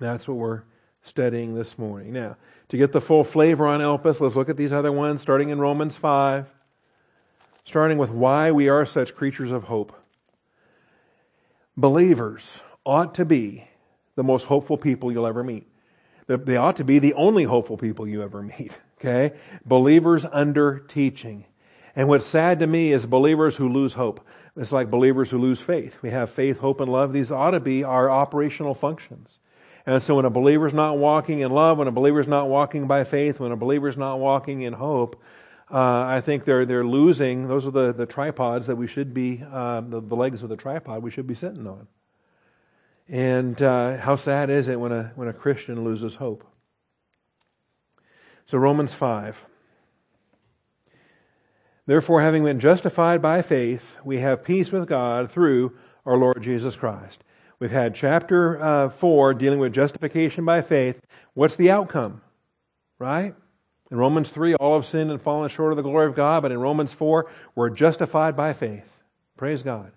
That's what we're studying this morning. Now, to get the full flavor on Elpis, let's look at these other ones, starting in Romans 5, starting with why we are such creatures of hope. Believers ought to be the most hopeful people you'll ever meet. They ought to be the only hopeful people you ever meet. Okay? Believers under teaching. And what's sad to me is believers who lose hope. It's like believers who lose faith. We have faith, hope, and love. These ought to be our operational functions. And so when a believer's not walking in love, when a believer's not walking by faith, when a believer's not walking in hope, uh, I think they're, they're losing. Those are the, the tripods that we should be, uh, the, the legs of the tripod we should be sitting on. And uh, how sad is it when a, when a Christian loses hope? So, Romans 5. Therefore, having been justified by faith, we have peace with God through our Lord Jesus Christ. We've had chapter uh, 4 dealing with justification by faith. What's the outcome? Right? In Romans 3, all have sinned and fallen short of the glory of God, but in Romans 4, we're justified by faith. Praise God.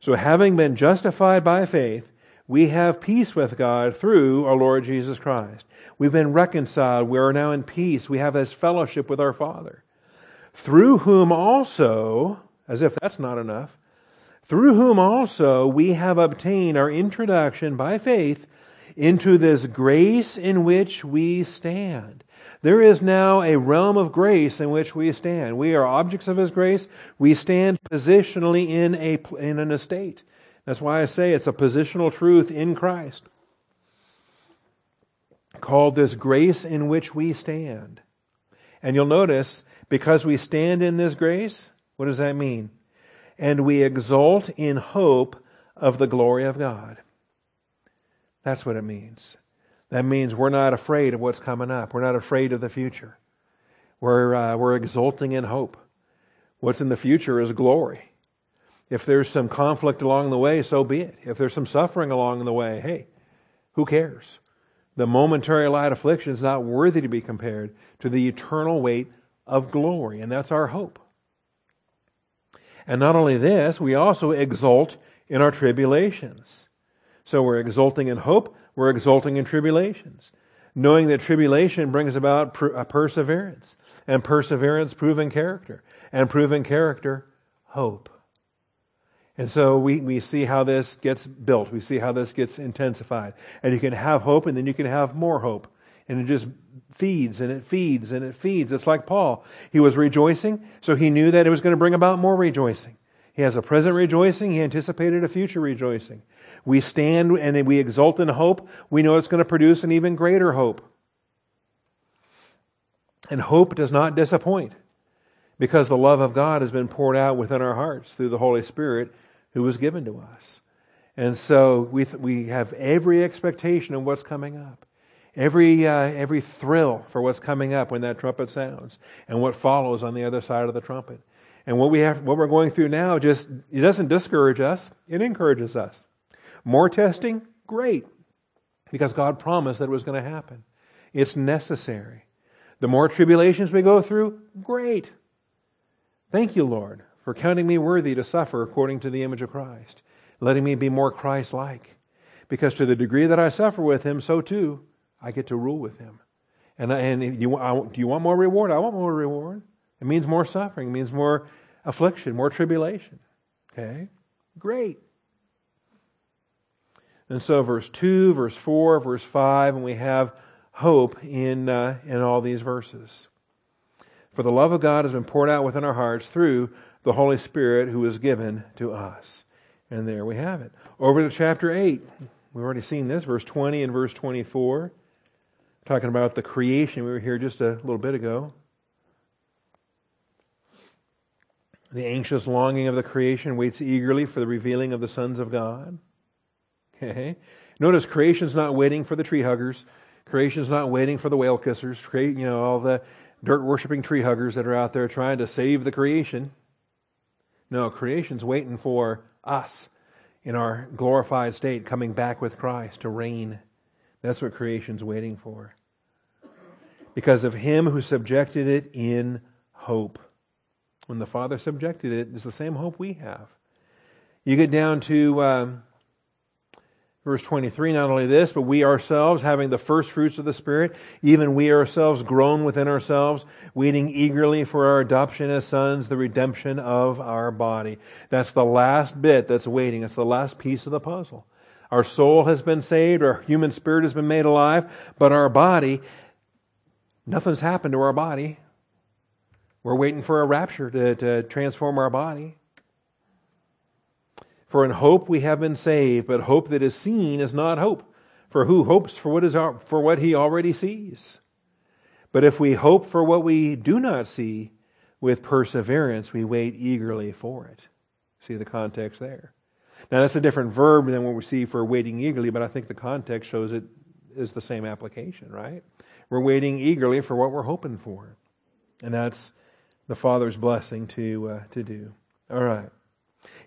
So, having been justified by faith, we have peace with God through our Lord Jesus Christ. We've been reconciled. We are now in peace. We have this fellowship with our Father. Through whom also, as if that's not enough, through whom also we have obtained our introduction by faith into this grace in which we stand. There is now a realm of grace in which we stand. We are objects of His grace. We stand positionally in, a, in an estate. That's why I say it's a positional truth in Christ. Called this grace in which we stand. And you'll notice, because we stand in this grace, what does that mean? And we exult in hope of the glory of God. That's what it means. That means we're not afraid of what's coming up. We're not afraid of the future. We're, uh, we're exulting in hope. What's in the future is glory. If there's some conflict along the way, so be it. If there's some suffering along the way, hey, who cares? The momentary light affliction is not worthy to be compared to the eternal weight of glory, and that's our hope. And not only this, we also exult in our tribulations. So we're exulting in hope, we're exulting in tribulations, knowing that tribulation brings about per- perseverance, and perseverance, proven character, and proven character, hope. And so we, we see how this gets built. We see how this gets intensified. And you can have hope and then you can have more hope. And it just feeds and it feeds and it feeds. It's like Paul. He was rejoicing, so he knew that it was going to bring about more rejoicing. He has a present rejoicing. He anticipated a future rejoicing. We stand and we exult in hope. We know it's going to produce an even greater hope. And hope does not disappoint because the love of God has been poured out within our hearts through the Holy Spirit who was given to us. And so we, we have every expectation of what's coming up, every, uh, every thrill for what's coming up when that trumpet sounds and what follows on the other side of the trumpet. And what, we have, what we're going through now just it doesn't discourage us, it encourages us. More testing? Great. Because God promised that it was going to happen. It's necessary. The more tribulations we go through? Great. Thank you, Lord, for counting me worthy to suffer according to the image of Christ, letting me be more Christ like. Because to the degree that I suffer with him, so too I get to rule with him. And, and you, I, do you want more reward? I want more reward. It means more suffering, it means more affliction, more tribulation. Okay? Great. And so, verse 2, verse 4, verse 5, and we have hope in, uh, in all these verses. For the love of God has been poured out within our hearts through the Holy Spirit who is given to us. And there we have it. Over to chapter 8. We've already seen this, verse 20 and verse 24. Talking about the creation. We were here just a little bit ago. The anxious longing of the creation waits eagerly for the revealing of the sons of God. Okay. Notice creation's not waiting for the tree huggers. Creation's not waiting for the whale kissers. You know, all the dirt worshiping tree huggers that are out there trying to save the creation. No, creation's waiting for us in our glorified state, coming back with Christ to reign. That's what creation's waiting for. Because of him who subjected it in hope. When the Father subjected it, it's the same hope we have. You get down to um, Verse 23, not only this, but we ourselves, having the first fruits of the Spirit, even we ourselves groan within ourselves, waiting eagerly for our adoption as sons, the redemption of our body. That's the last bit that's waiting. It's the last piece of the puzzle. Our soul has been saved, our human spirit has been made alive, but our body, nothing's happened to our body. We're waiting for a rapture to, to transform our body. For in hope we have been saved, but hope that is seen is not hope. For who hopes for what, is, for what he already sees? But if we hope for what we do not see, with perseverance we wait eagerly for it. See the context there. Now that's a different verb than what we see for waiting eagerly, but I think the context shows it is the same application, right? We're waiting eagerly for what we're hoping for. And that's the Father's blessing to, uh, to do. All right.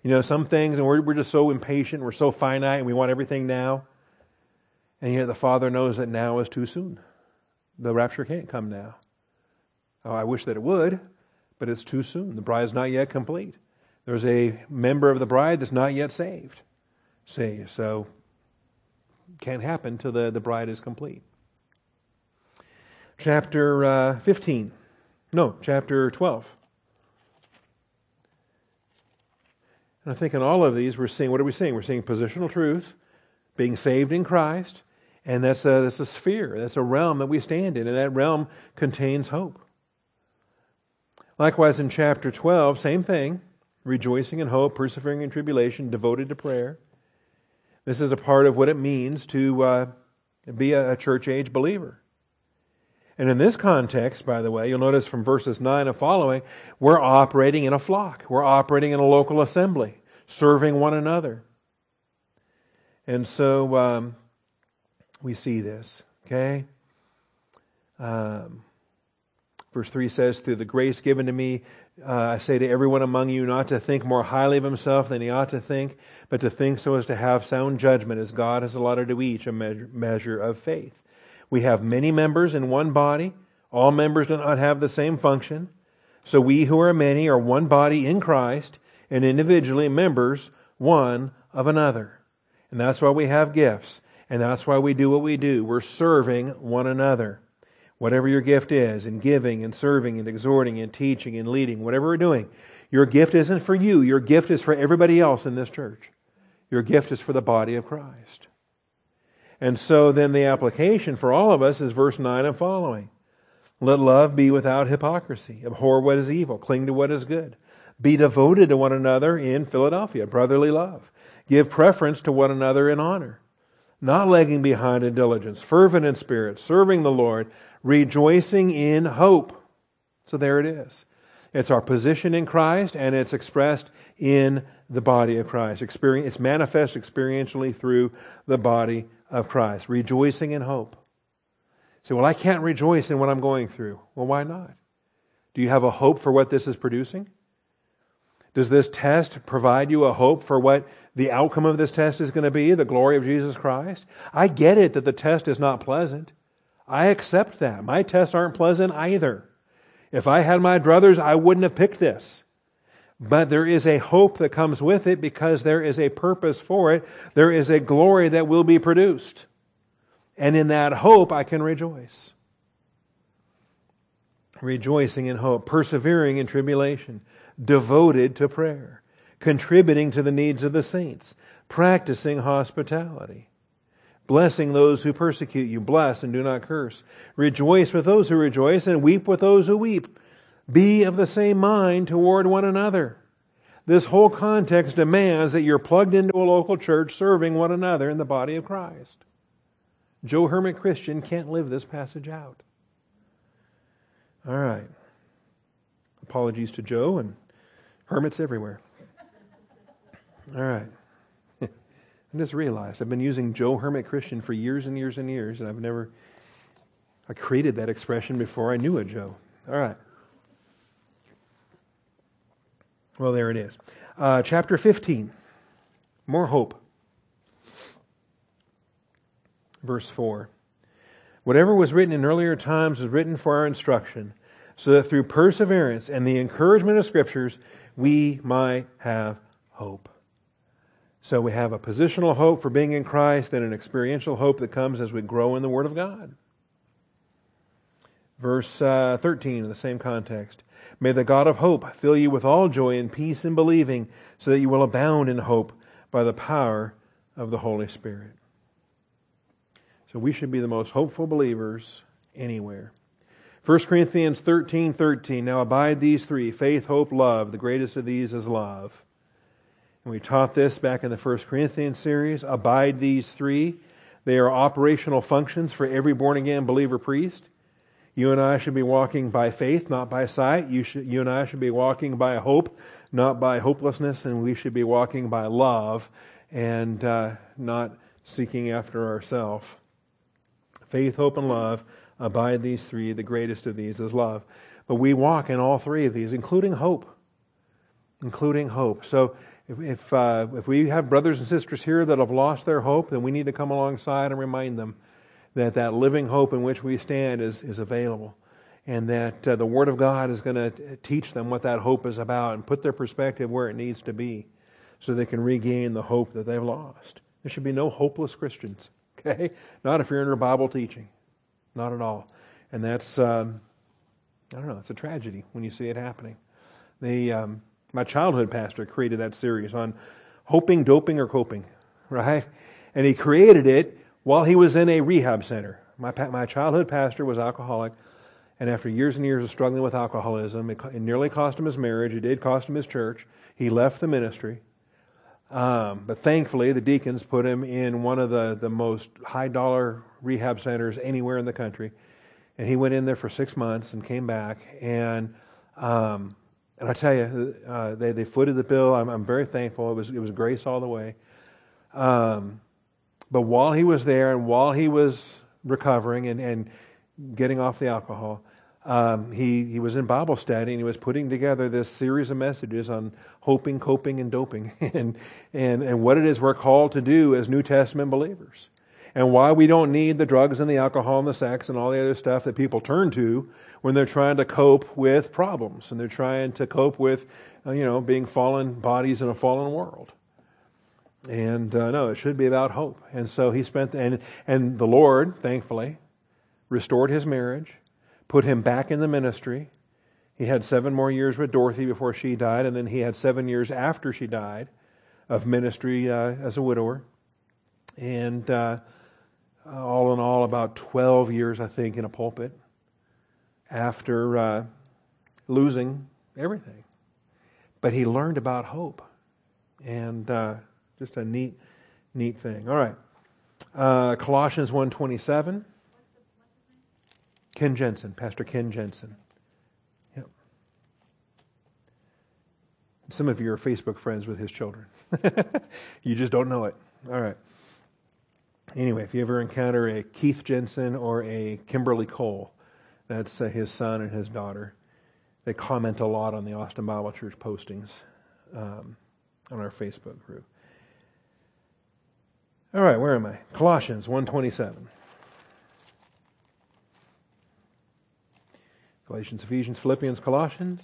You know, some things, and we're, we're just so impatient, we're so finite, and we want everything now. And yet the Father knows that now is too soon. The rapture can't come now. Oh, I wish that it would, but it's too soon. The bride is not yet complete. There's a member of the bride that's not yet saved. See, so can't happen till the, the bride is complete. Chapter uh, 15. No, chapter 12. And I think in all of these, we're seeing what are we seeing? We're seeing positional truth, being saved in Christ, and that's a, that's a sphere, that's a realm that we stand in, and that realm contains hope. Likewise, in chapter 12, same thing rejoicing in hope, persevering in tribulation, devoted to prayer. This is a part of what it means to uh, be a, church age believer. And in this context, by the way, you'll notice from verses 9 and following, we're operating in a flock. We're operating in a local assembly, serving one another. And so um, we see this, okay? Um, verse 3 says, Through the grace given to me, uh, I say to everyone among you not to think more highly of himself than he ought to think, but to think so as to have sound judgment, as God has allotted to each a measure, measure of faith. We have many members in one body. All members do not have the same function. So we who are many are one body in Christ and individually members one of another. And that's why we have gifts. And that's why we do what we do. We're serving one another. Whatever your gift is, in giving and serving and exhorting and teaching and leading, whatever we're doing, your gift isn't for you. Your gift is for everybody else in this church. Your gift is for the body of Christ. And so then the application for all of us is verse 9 and following. Let love be without hypocrisy. Abhor what is evil. Cling to what is good. Be devoted to one another in Philadelphia, brotherly love. Give preference to one another in honor not lagging behind in diligence, fervent in spirit, serving the Lord, rejoicing in hope. So there it is. It's our position in Christ and it's expressed in the body of Christ. it's manifest experientially through the body of Christ. Rejoicing in hope. Say, well, I can't rejoice in what I'm going through. Well, why not? Do you have a hope for what this is producing? Does this test provide you a hope for what the outcome of this test is going to be, the glory of Jesus Christ? I get it that the test is not pleasant. I accept that. My tests aren't pleasant either. If I had my druthers, I wouldn't have picked this. But there is a hope that comes with it because there is a purpose for it. There is a glory that will be produced. And in that hope, I can rejoice. Rejoicing in hope, persevering in tribulation, devoted to prayer, contributing to the needs of the saints, practicing hospitality, blessing those who persecute you, bless and do not curse, rejoice with those who rejoice, and weep with those who weep. Be of the same mind toward one another. This whole context demands that you're plugged into a local church serving one another in the body of Christ. Joe Hermit Christian can't live this passage out. All right. Apologies to Joe and Hermits everywhere. All right. I just realized I've been using Joe Hermit Christian for years and years and years, and I've never I created that expression before I knew a Joe. All right. Well, there it is. Uh, chapter 15. More hope. Verse 4. Whatever was written in earlier times was written for our instruction, so that through perseverance and the encouragement of Scriptures we might have hope. So we have a positional hope for being in Christ and an experiential hope that comes as we grow in the Word of God. Verse uh, 13 in the same context. May the God of hope fill you with all joy and peace in believing, so that you will abound in hope by the power of the Holy Spirit. So we should be the most hopeful believers anywhere. 1 Corinthians 13 13. Now abide these three faith, hope, love. The greatest of these is love. We taught this back in the First Corinthians series. Abide these three. They are operational functions for every born again believer priest. You and I should be walking by faith, not by sight. You, should, you and I should be walking by hope, not by hopelessness. And we should be walking by love and uh, not seeking after ourselves. Faith, hope, and love Abide these three. The greatest of these is love. But we walk in all three of these, including hope. Including hope. So if, if, uh, if we have brothers and sisters here that have lost their hope, then we need to come alongside and remind them that that living hope in which we stand is, is available. And that uh, the Word of God is going to teach them what that hope is about and put their perspective where it needs to be so they can regain the hope that they've lost. There should be no hopeless Christians, okay? Not if you're your Bible teaching. Not at all. And that's, um, I don't know, it's a tragedy when you see it happening. The, um, my childhood pastor created that series on hoping, doping, or coping, right? And he created it while he was in a rehab center. My, my childhood pastor was alcoholic, and after years and years of struggling with alcoholism, it, it nearly cost him his marriage. It did cost him his church. He left the ministry. Um, but thankfully, the deacons put him in one of the, the most high dollar rehab centers anywhere in the country. And he went in there for six months and came back. And um, and I tell you, uh, they, they footed the bill. I'm, I'm very thankful. It was, it was grace all the way. Um, but while he was there and while he was recovering and, and getting off the alcohol, um, he, he was in Bible study and he was putting together this series of messages on hoping, coping, and doping and, and, and what it is we're called to do as New Testament believers. And why we don't need the drugs and the alcohol and the sex and all the other stuff that people turn to when they're trying to cope with problems and they're trying to cope with, uh, you know, being fallen bodies in a fallen world. And uh, no, it should be about hope. And so he spent, and, and the Lord, thankfully, restored his marriage, put him back in the ministry. He had seven more years with Dorothy before she died, and then he had seven years after she died of ministry uh, as a widower. And uh, all in all, about 12 years, I think, in a pulpit after uh, losing everything. But he learned about hope, and uh, just a neat, neat thing. All right, uh, Colossians one twenty seven. Ken Jensen, Pastor Ken Jensen. Yep. Some of you are Facebook friends with his children. you just don't know it. All right. Anyway, if you ever encounter a Keith Jensen or a Kimberly Cole, that's uh, his son and his daughter. They comment a lot on the Austin Bible Church postings um, on our Facebook group. All right, where am I? Colossians 1:27. Galatians, Ephesians, Philippians, Colossians.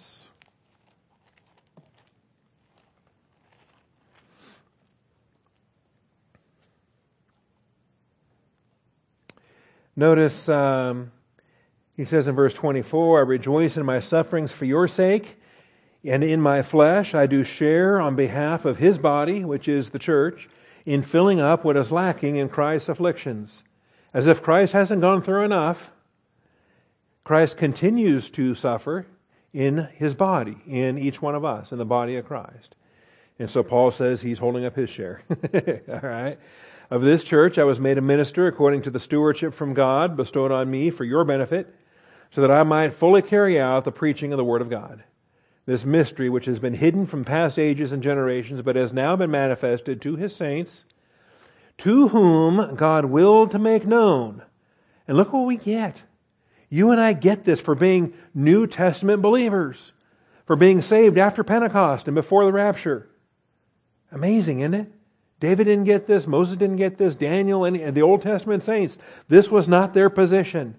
Notice um, he says in verse 24, I rejoice in my sufferings for your sake, and in my flesh I do share on behalf of his body, which is the church, in filling up what is lacking in Christ's afflictions. As if Christ hasn't gone through enough, Christ continues to suffer in his body, in each one of us, in the body of Christ. And so Paul says he's holding up his share. All right? Of this church I was made a minister according to the stewardship from God bestowed on me for your benefit so that I might fully carry out the preaching of the Word of God. This mystery, which has been hidden from past ages and generations, but has now been manifested to His saints, to whom God willed to make known. And look what we get. You and I get this for being New Testament believers, for being saved after Pentecost and before the rapture. Amazing, isn't it? David didn't get this, Moses didn't get this, Daniel and the Old Testament saints. This was not their position.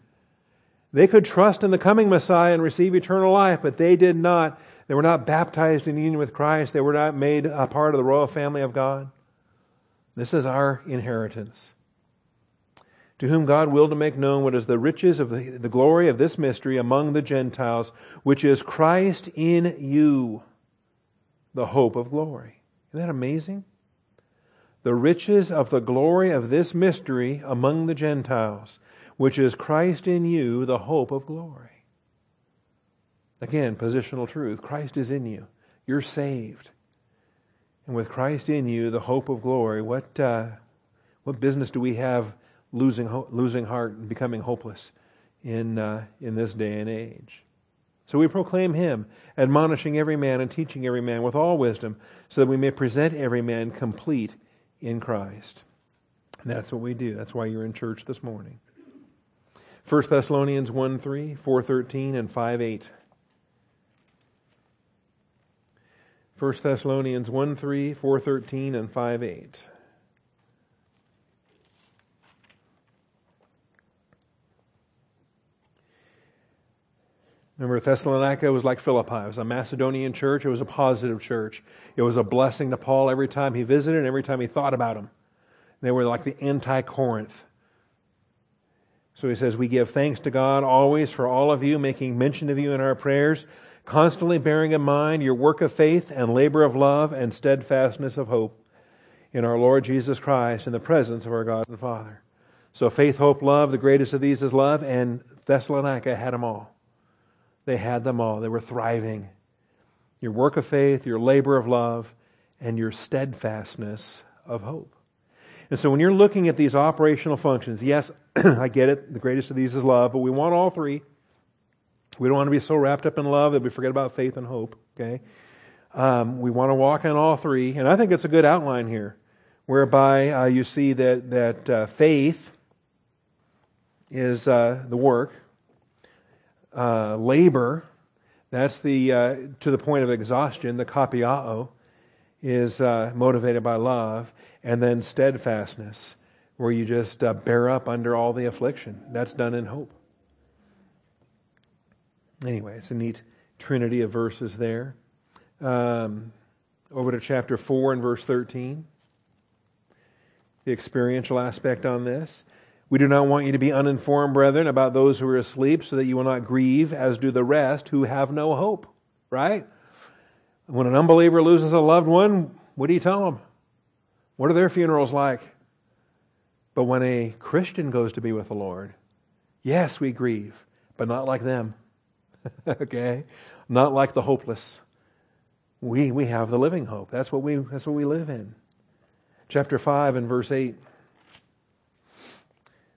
They could trust in the coming Messiah and receive eternal life, but they did not. They were not baptized in union with Christ. They were not made a part of the royal family of God. This is our inheritance. To whom God willed to make known what is the riches of the, the glory of this mystery among the Gentiles, which is Christ in you, the hope of glory. Isn't that amazing? The riches of the glory of this mystery among the Gentiles which is Christ in you, the hope of glory. Again, positional truth. Christ is in you. You're saved. And with Christ in you, the hope of glory, what, uh, what business do we have losing, ho- losing heart and becoming hopeless in, uh, in this day and age? So we proclaim him, admonishing every man and teaching every man with all wisdom, so that we may present every man complete in Christ. And that's what we do. That's why you're in church this morning. 1 Thessalonians 1 3, 4 13, and 5 8. 1 Thessalonians 1 3, 4 13, and 5 8. Remember, Thessalonica was like Philippi. It was a Macedonian church. It was a positive church. It was a blessing to Paul every time he visited, every time he thought about them. They were like the anti Corinth so he says, We give thanks to God always for all of you, making mention of you in our prayers, constantly bearing in mind your work of faith and labor of love and steadfastness of hope in our Lord Jesus Christ in the presence of our God and Father. So faith, hope, love, the greatest of these is love, and Thessalonica had them all. They had them all. They were thriving. Your work of faith, your labor of love, and your steadfastness of hope. And so when you're looking at these operational functions, yes, I get it, the greatest of these is love, but we want all three. We don't want to be so wrapped up in love that we forget about faith and hope, okay? Um, we want to walk in all three, and I think it's a good outline here, whereby uh, you see that, that uh, faith is uh, the work, uh, labor, that's the uh, to the point of exhaustion, the kapiao, is uh, motivated by love, and then steadfastness, where you just uh, bear up under all the affliction. That's done in hope. Anyway, it's a neat trinity of verses there. Um, over to chapter 4 and verse 13. The experiential aspect on this. We do not want you to be uninformed, brethren, about those who are asleep, so that you will not grieve, as do the rest who have no hope. Right? When an unbeliever loses a loved one, what do you tell them? What are their funerals like? But when a Christian goes to be with the Lord, yes, we grieve, but not like them. okay? Not like the hopeless. We, we have the living hope. That's what, we, that's what we live in. Chapter 5 and verse 8.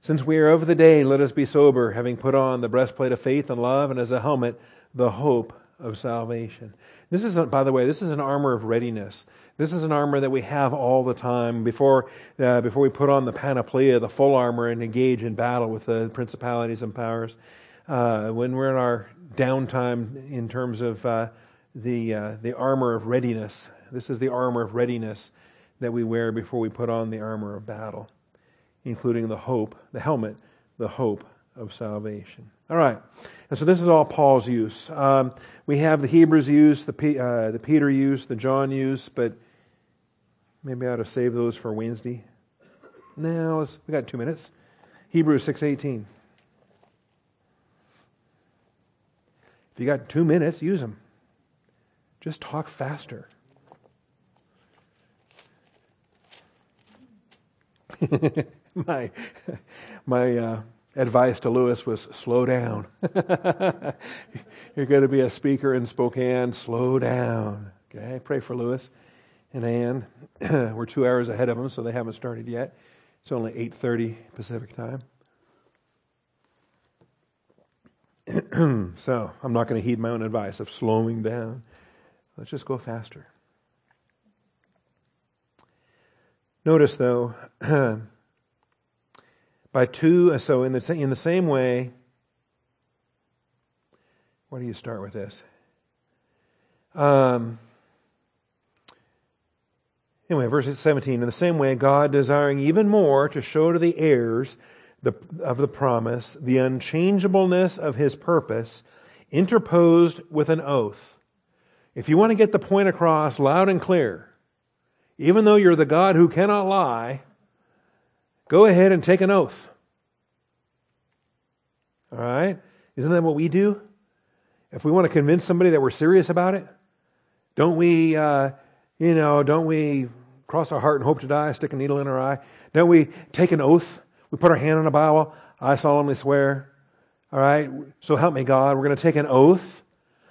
Since we are of the day, let us be sober, having put on the breastplate of faith and love, and as a helmet, the hope of salvation. This is, by the way, this is an armor of readiness. This is an armor that we have all the time before, uh, before we put on the panoplia, the full armor, and engage in battle with the principalities and powers. Uh, when we're in our downtime in terms of uh, the, uh, the armor of readiness, this is the armor of readiness that we wear before we put on the armor of battle, including the hope, the helmet, the hope of salvation. All right. And so this is all Paul's use. Um, we have the Hebrews use, the, P, uh, the Peter use, the John use, but maybe I ought to save those for Wednesday. Now we got two minutes. Hebrews six eighteen. If you got two minutes, use them. Just talk faster. my my uh, advice to Lewis was slow down. You're going to be a speaker in Spokane, slow down. Okay, pray for Lewis and Ann. We're two hours ahead of them, so they haven't started yet. It's only 8.30 Pacific time. so I'm not going to heed my own advice of slowing down. Let's just go faster. Notice, though, by two, so in the, in the same way, where do you start with this? Um, anyway, verse 17. In the same way, God, desiring even more to show to the heirs the, of the promise the unchangeableness of his purpose, interposed with an oath. If you want to get the point across loud and clear, even though you're the God who cannot lie, Go ahead and take an oath. All right? Isn't that what we do? If we want to convince somebody that we're serious about it, don't we, uh, you know, don't we cross our heart and hope to die, stick a needle in our eye? Don't we take an oath? We put our hand on a Bible. I solemnly swear. All right? So help me, God. We're going to take an oath.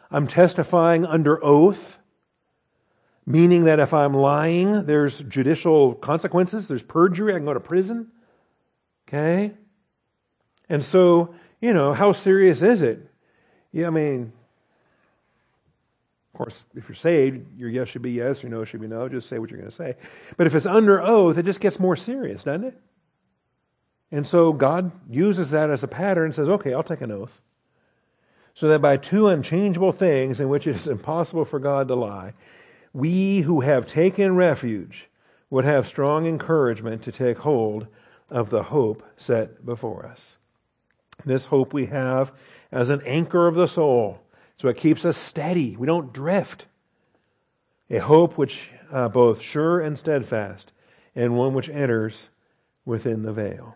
I'm testifying under oath meaning that if I'm lying, there's judicial consequences, there's perjury, I can go to prison. Okay? And so, you know, how serious is it? Yeah, I mean, of course, if you're saved, your yes should be yes, your no should be no. Just say what you're going to say. But if it's under oath, it just gets more serious, doesn't it? And so God uses that as a pattern and says, okay, I'll take an oath. So that by two unchangeable things in which it is impossible for God to lie, we who have taken refuge would have strong encouragement to take hold of the hope set before us. This hope we have as an anchor of the soul. So it keeps us steady. We don't drift. A hope which uh, both sure and steadfast, and one which enters within the veil.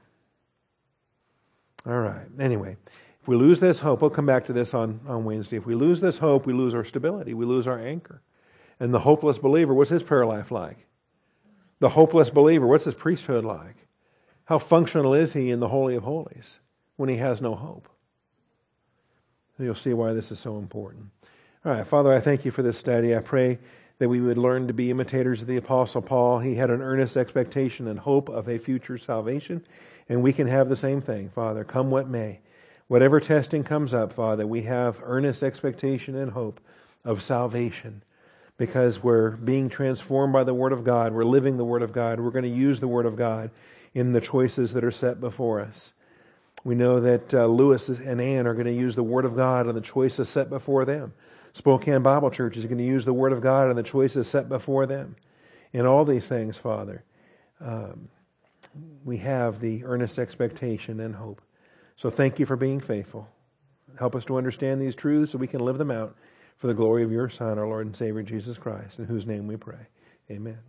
All right. Anyway, if we lose this hope, we'll come back to this on, on Wednesday. If we lose this hope, we lose our stability, we lose our anchor. And the hopeless believer, what's his prayer life like? The hopeless believer, what's his priesthood like? How functional is he in the Holy of Holies when he has no hope? You'll see why this is so important. All right, Father, I thank you for this study. I pray that we would learn to be imitators of the Apostle Paul. He had an earnest expectation and hope of a future salvation, and we can have the same thing, Father, come what may. Whatever testing comes up, Father, we have earnest expectation and hope of salvation because we're being transformed by the Word of God. We're living the Word of God. We're going to use the Word of God in the choices that are set before us. We know that uh, Lewis and Ann are going to use the Word of God and the choices set before them. Spokane Bible Church is going to use the Word of God and the choices set before them. In all these things, Father, um, we have the earnest expectation and hope. So thank you for being faithful. Help us to understand these truths so we can live them out for the glory of your Son, our Lord and Savior Jesus Christ, in whose name we pray. Amen.